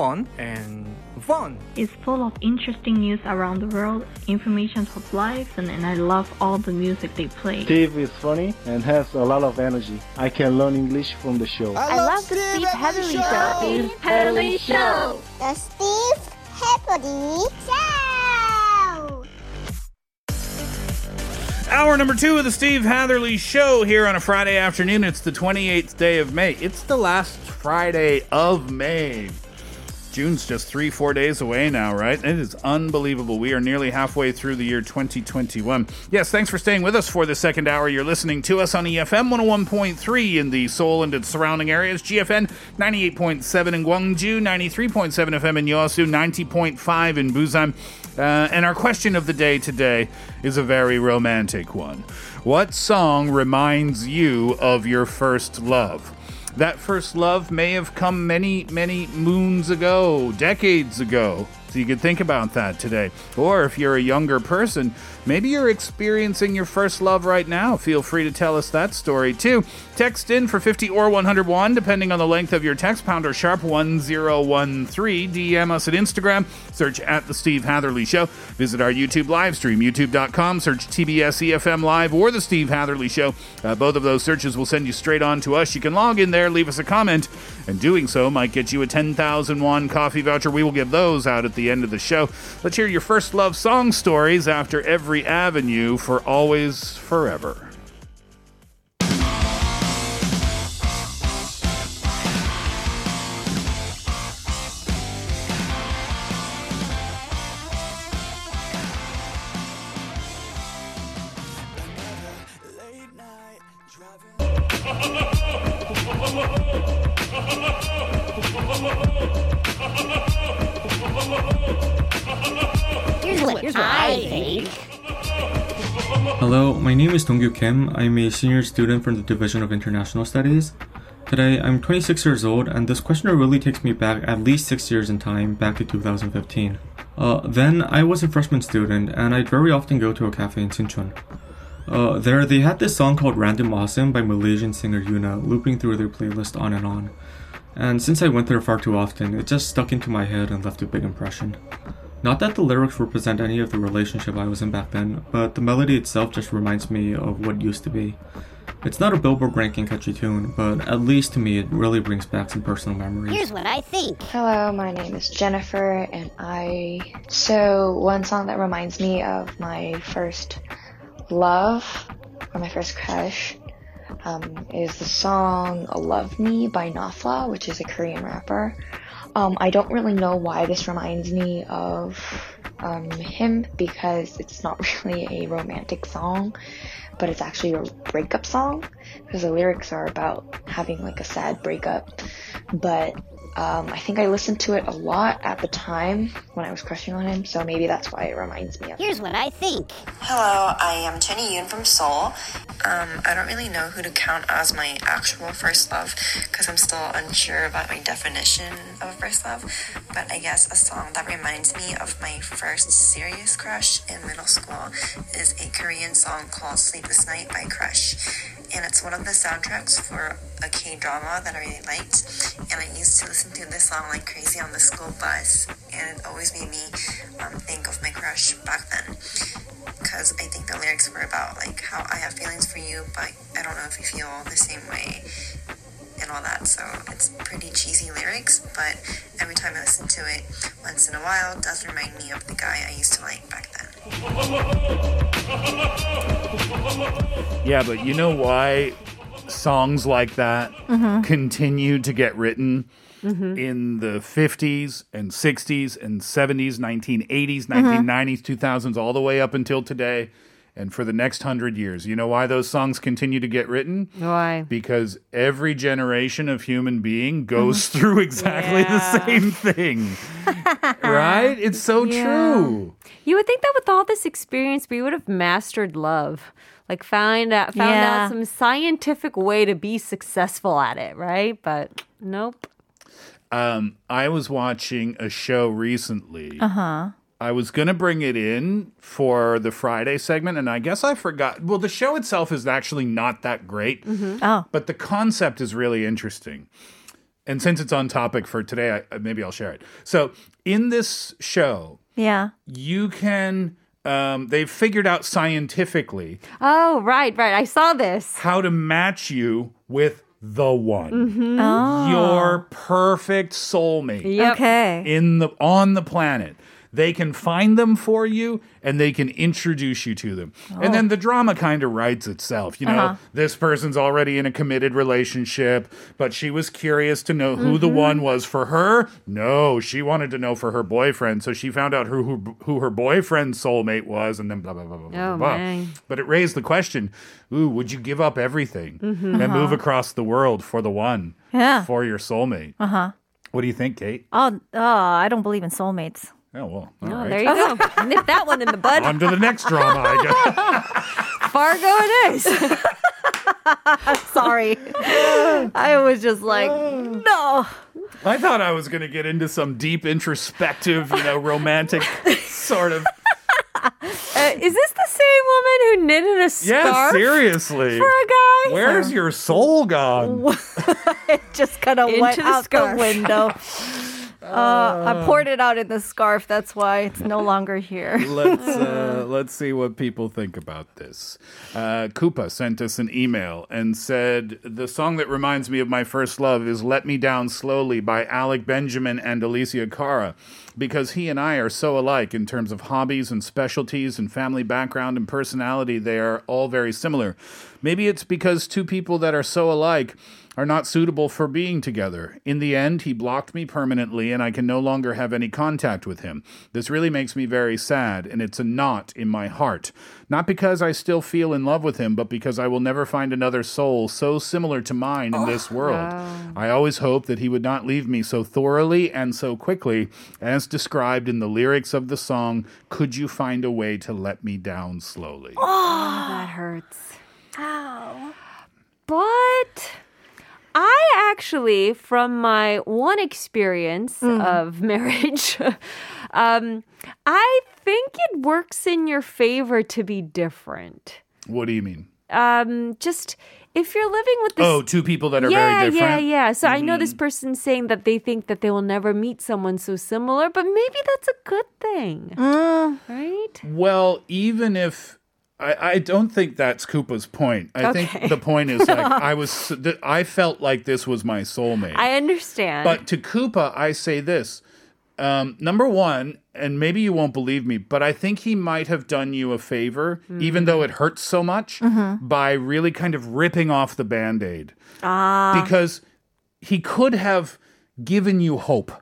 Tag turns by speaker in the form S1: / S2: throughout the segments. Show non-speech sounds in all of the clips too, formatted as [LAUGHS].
S1: fun, and fun.
S2: It's full of interesting news around the world, information of life, and, and I love all the music they play.
S3: Steve is funny and has a lot of energy. I can learn English from the show.
S4: I love the Steve Hatherley show.
S5: Steve Hatherley Show. The Steve Hatherley Show.
S6: Hour number two of the Steve Hatherley Show here on a Friday afternoon. It's the 28th day of May. It's the last Friday of May. June's just three, four days away now, right? It is unbelievable. We are nearly halfway through the year 2021. Yes, thanks for staying with us for the second hour. You're listening to us on EFM 101.3 in the Seoul and its surrounding areas, GFN 98.7 in Gwangju, 93.7 FM in Yosu, 90.5 in Busan. Uh, and our question of the day today is a very romantic one. What song reminds you of your first love? That first love may have come many, many moons ago, decades ago. So you could think about that today. Or if you're a younger person, maybe you're experiencing your first love right now. Feel free to tell us that story too. Text in for 50 or 101, depending on the length of your text, pound or sharp 1013. DM us at Instagram, search at The Steve Hatherley Show. Visit our YouTube live stream, youtube.com, search TBS EFM Live or The Steve Hatherley Show. Uh, both of those searches will send you straight on to us. You can log in there, leave us a comment, and doing so might get you a 10,000 won coffee voucher. We will give those out at the end of the show. Let's hear your first love song stories after every avenue for always, forever.
S5: Here's what, here's what I think.
S7: Hello, my name is Dongyu Kim. I'm a senior student from the Division of International Studies. Today, I'm 26 years old, and this question really takes me back at least six years in time, back to 2015. Uh, then, I was a freshman student, and I'd very often go to a cafe in Sinchon. Uh, there, they had this song called Random Awesome by Malaysian singer Yuna looping through their playlist on and on. And since I went there far too often, it just stuck into my head and left a big impression. Not that the lyrics represent any of the relationship I was in back then, but the melody itself just reminds me of what used to be. It's not a Billboard ranking catchy tune, but at least to me it really brings back some personal memories.
S5: Here's what I think.
S8: Hello, my name is Jennifer, and I. So, one song that reminds me of my first love, or my first crush, um, is the song Love Me by Nafla, which is a Korean rapper. Um, I don't really know why this reminds me of um, him because it's not [LAUGHS] really a romantic song, but it's actually a breakup song because the lyrics are about having like a sad breakup. But um, I think I listened to it a lot at the time when I was crushing on him, so maybe that's why it reminds me of.
S5: Here's what I think.
S9: Hello, I am Jenny Yoon from Seoul. Um, I don't really know who to count as my actual first love because I'm still unsure about my definition of first love. But I guess a song that reminds me of my first serious crush in middle school is a Korean song called Sleepless Night by Crush. And it's one of the soundtracks for a K drama that I really liked. And I used to listen to this song like crazy on the school bus. And it always made me um, think of my crush back then because I think the lyrics were about like how I have feelings for you, but I don't know if you feel the same way and all that. So it's pretty cheesy lyrics, but every time I listen to it once in a while, it does remind me of the guy I used to like back then.
S6: Yeah, but you know why songs like that
S4: Mhm.
S6: continue to get written
S4: Mhm.
S6: in the 50s and 60s and 70s, 1980s,
S4: Mhm.
S6: 1990s, 2000s, all the way up until today? And for the next hundred years. You know why those songs continue to get written?
S10: Why?
S6: Because every generation of human being goes through exactly the same thing. [LAUGHS] right? It's so
S10: Yeah.
S6: true.
S10: You would think that with all this experience, we would have mastered love. Like found out found
S4: Yeah.
S10: out some scientific way to be successful at it, right? But nope.
S6: Um, I was watching a show recently.
S4: Uh huh.
S6: I was going to bring it in for the Friday segment, and I guess I forgot. Well, the show itself is actually not that great,
S4: Oh.
S6: but the concept is really interesting. And since it's on topic for today, I, maybe I'll share it. So, in this show,
S4: Yeah.
S6: you can, um, they've figured out scientifically
S10: Oh, right, right. I saw this.
S6: how to match you with the one,
S10: Mm-hmm.
S4: Oh.
S6: your perfect soulmate
S10: Yep.
S4: Okay.
S6: in the on the planet. They can find them for you and they can introduce you to them. And then the drama kind of writes itself. You know,
S4: Uh-huh.
S6: this person's already in a committed relationship, but she was curious to know who the one was for her. No, she wanted to know for her boyfriend. So she found out who, who, who her boyfriend's soulmate was and then blah, blah, blah, blah,
S10: Oh,
S6: blah, blah.
S10: man.
S6: But it raised the question ooh, would you give up everything
S10: Mm-hmm.
S6: and move across the world for the one,
S4: Yeah.
S6: for your soulmate?
S4: Uh huh.
S6: What do you think, Kate?
S4: Oh, oh, I don't believe in soulmates.
S6: Oh, well. all
S10: Oh,
S6: right.
S10: there you go. [LAUGHS] Nip that one in the bud.
S6: On to the next drama, I guess. [LAUGHS]
S10: Fargo it is. [LAUGHS]
S4: Sorry. I was just like, no.
S6: I thought I was going to get into some deep introspective, you know, romantic sort of.
S10: Uh, is this the same woman who knitted a
S6: Yeah,
S10: scarf
S6: seriously.
S10: for a guy?
S6: Where's your soul gone?
S4: It just kind of went
S10: the
S4: out
S10: scarf.
S4: the window. Uh, I poured it out in the scarf. That's why it's no longer here. [LAUGHS]
S6: let's uh, [LAUGHS] let's see what people think about this. Uh, Koopa sent us an email and said the song that reminds me of my first love is "Let Me Down Slowly" by Alec Benjamin and Alessia Cara, because he and I are so alike in terms of hobbies and specialties and family background and personality. They are all very similar. Maybe it's because two people that are so alike are not suitable for being together. In the end, he blocked me permanently and I can no longer have any contact with him. This really makes me very sad and it's a knot in my heart. Not because I still feel in love with him, but because I will never find another soul so similar to mine in this oh, world. I always hoped that he would not leave me so thoroughly and so quickly as described in the lyrics of the song, Could You Find a Way to Let Me Down Slowly?
S10: Oh, that oh, hurts.
S4: Ow.
S10: But I actually, from my one experience of [LAUGHS] marriage, um, I think it works in your favor to be different.
S6: What do you mean?
S10: Um, just if you're living with this.
S6: Oh, two people that are
S10: yeah,
S6: very different? Mm-hmm.
S10: Yeah, yeah. So I know this person's saying that they think that they will never meet someone so similar, but maybe that's a good thing, right?
S6: Well, even if I, I don't think that's Koopa's point. I
S10: Okay.
S6: think the point is like [LAUGHS] I was I felt like this was my soulmate.
S10: I understand.
S6: but to Koopa, I say this. Um, number one, and maybe you won't believe me, but I think he might have done you a favor, even though it hurts so much, by really kind of ripping off the band aid.
S4: Ah.
S6: Because he could have given you hope.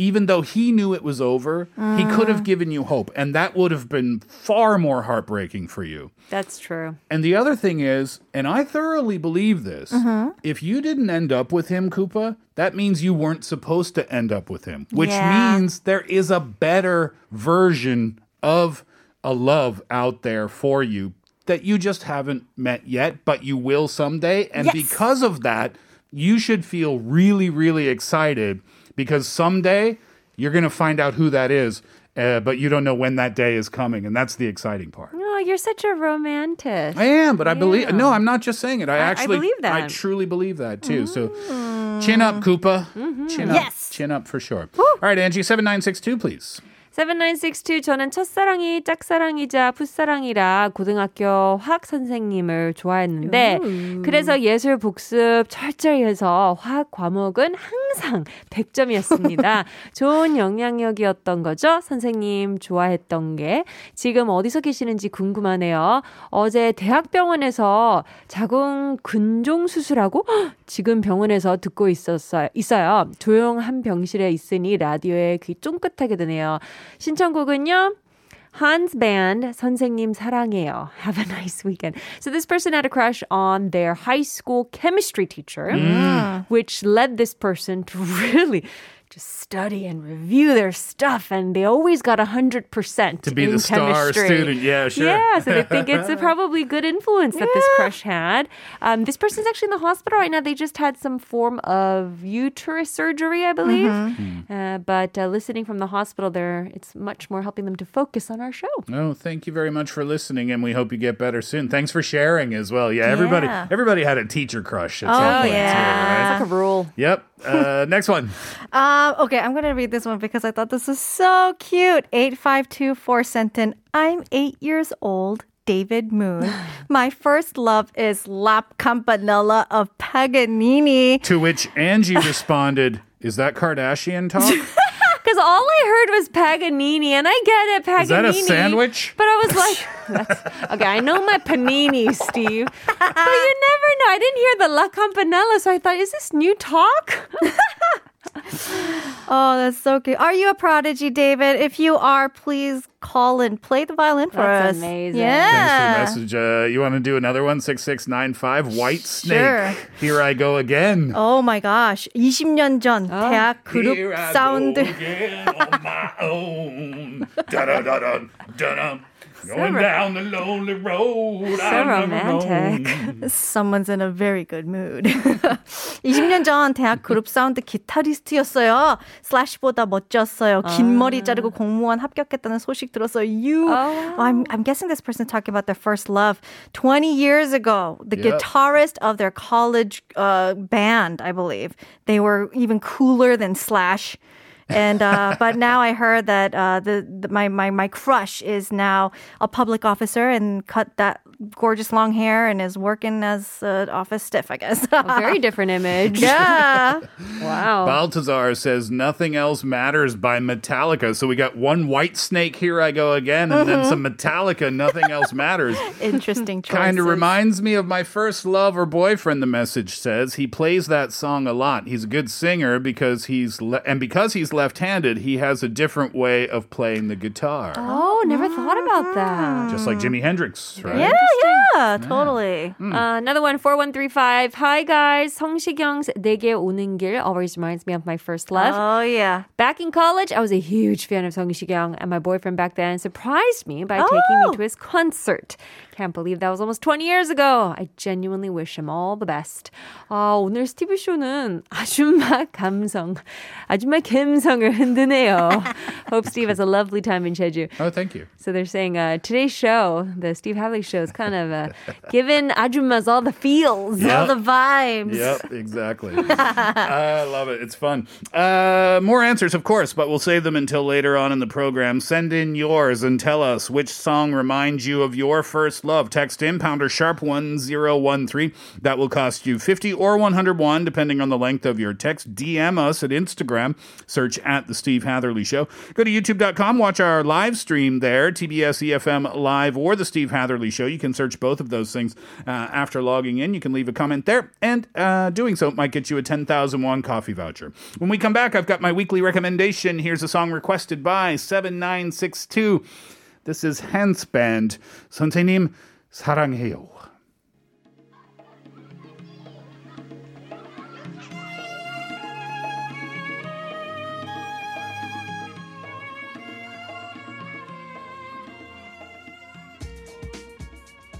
S6: Even though he knew it was over, he could have ah. given you hope. And that would have been far more heartbreaking for you.
S10: that's true.
S6: And the other thing is, and I thoroughly believe this, uh-huh. if you didn't end up with him, Koopa, that means you weren't supposed to end up with him, which
S4: Yeah.
S6: means there is a better version of a love out there for you that you just haven't met yet, but you will someday. And
S4: Yes.
S6: because of that, you should feel really, really excited because someday you're going to find out who that is, uh, but you don't know when that day is coming. And that's the exciting part.
S10: Oh, you're such a romantic.
S6: I am, but I believe. No, I'm not just saying it. I,
S10: I- I
S6: actually,
S10: believe that.
S6: I truly believe that too. So, chin up, Koopa. Chin up.
S4: Yes.
S6: Chin up for sure. All right, Angie, seven nine six two, please.
S10: 7962 저는 첫사랑이 짝사랑이자 풋사랑이라 고등학교 화학 선생님을 좋아했는데 그래서 예술 복습 철저히 해서 화학 과목은 항상 100점이었습니다. [LAUGHS] 좋은 영향력이었던 거죠. 선생님 좋아했던 게 지금 어디서 계시는지 궁금하네요. 어제 대학병원에서 자궁 근종 수술하고 헉, [GASPS] 지금 병원에서 듣고 있었어요. 있어요. 조용한 병실에 있으니 라디오에 귀 쫑긋하게 되네요. 신청곡은요. Hans Band, 선생님 사랑해요. Have a nice weekend. So this person had a crush on their high school chemistry teacher,
S6: Mm.
S10: which led this person to [LAUGHS] really just study and review their stuff, and they always got 100%
S6: To be
S10: in
S6: the star
S10: chemistry.
S6: student. Yeah, sure.
S10: Yeah, so they think it's a [LAUGHS] probably good influence that this crush had. Um, this person's actually in the hospital right now. They just had some form of uterus surgery, I believe.
S6: Mm-hmm.
S10: Uh, but uh, listening from the hospital, there, it's much more helping them to focus on our show.
S6: Oh, thank you very much for listening, and we hope you get better soon. Thanks for sharing as well. Yeah, everybody,
S11: Yeah.
S6: everybody had a teacher crush at
S11: Oh,
S6: some point
S11: yeah.
S6: too, right?
S10: It's like a rule.
S6: Yep. Uh, [LAUGHS] next one.
S11: Um, Um, okay, I'm gonna read this one because I thought this was so cute. 8524 sent in, I'm eight years old. David Moon. [LAUGHS] My first love is La Campanella of Paganini.
S6: To which Angie responded, "Is that Kardashian talk?" [LAUGHS]
S10: Because all I heard was Paganini, and I get it, Paganini.
S6: Is that a sandwich?
S10: But I was like, [LAUGHS] that's, okay, I know my panini, Steve. But you never know. I didn't hear the La Campanella, so I thought, is this new talk?
S11: oh, that's so cute. Are you a prodigy, David? If you are, please call and play the violin for
S10: that's
S11: us.
S10: amazing.
S11: Yeah.
S6: Thanks for the message. Uh, you want to do another one? 6695 Whitesnake.
S11: Sure.
S6: Here I go again.
S11: Oh my gosh. 20년 전 oh. 대학 그룹
S6: Here I Go again on my own. [LAUGHS] Going
S11: ro-
S6: down the lonely road.
S11: So
S6: I've never
S11: romantic.
S6: known.
S11: Someone's [LAUGHS] in a very good mood. [LAUGHS] 20년 전 대학 그룹 사운드 기타리스트였어요. 슬래시보다 멋졌어요. 긴 머리 자르고 공무원 합격했다는 소식 들었어요. You,
S10: Oh.
S11: Well, I'm, I'm guessing this person's talking about their first love. 20 years ago, the
S6: Yep.
S11: guitarist of their college uh, band, I believe, they were even cooler than Slash. And uh, but now I heard that uh, the, the my, my my crush is now a public officer and cut that gorgeous long hair and is working as an office stiff, I guess.
S10: A very different image. [LAUGHS]
S11: yeah. [LAUGHS]
S10: Wow.
S6: Baltazar says nothing else matters by Metallica. So we got one Whitesnake. Here I go again, and then
S11: Mhm.
S6: some Metallica. Nothing else matters. [LAUGHS]
S11: Interesting choice.
S6: Kind of reminds me of my first love or boyfriend. The message says he plays that song a lot. He's a good singer because he's le- and because he's left-handed, he has a different way of playing the guitar,
S10: Oh, never thought about that.
S6: just like Jimi Hendrix, right?
S11: Yeah, yeah, totally.
S10: Uh, another one, 4135. Hi, guys. 성시경's 내게 오는 길 always reminds me of my first love.
S11: Oh, yeah.
S10: Back in college, I was a huge fan of 성시경, and my boyfriend back then surprised me by taking me
S11: Oh.
S10: to his concert. Can't believe that was almost 20 years ago. I genuinely wish him all the best. 아, 오늘 스티브 쇼는 아줌마 감성, 아줌마 감성을 흔드네요. Hope Steve has a lovely time in Jeju.
S6: Oh, thank you.
S10: So they're saying uh, today's show, the Steve Hadley show, is kind of uh, giving ajumas all the feels,
S6: Yep.
S10: all the vibes.
S6: Yep, exactly. [LAUGHS] I love it. It's fun. Uh, more answers, of course, but we'll save them until later on in the program. Send in yours and tell us which song reminds you of your first love. Text in pounder sharp 1013. That will cost you 50 or 101, depending on the length of your text. DM us at Instagram. Search at The Steve Hatherley Show. Go to youtube.com, watch our live stream there, TBS EFM Live or The Steve Hatherley Show. You can search both of those things uh, after logging in. You can leave a comment there, and uh, doing so might get you a 10,001 coffee voucher. When we come back, I've got my weekly recommendation. Here's a song requested by 7962. This is Hans Band. 선생님, 사랑해요.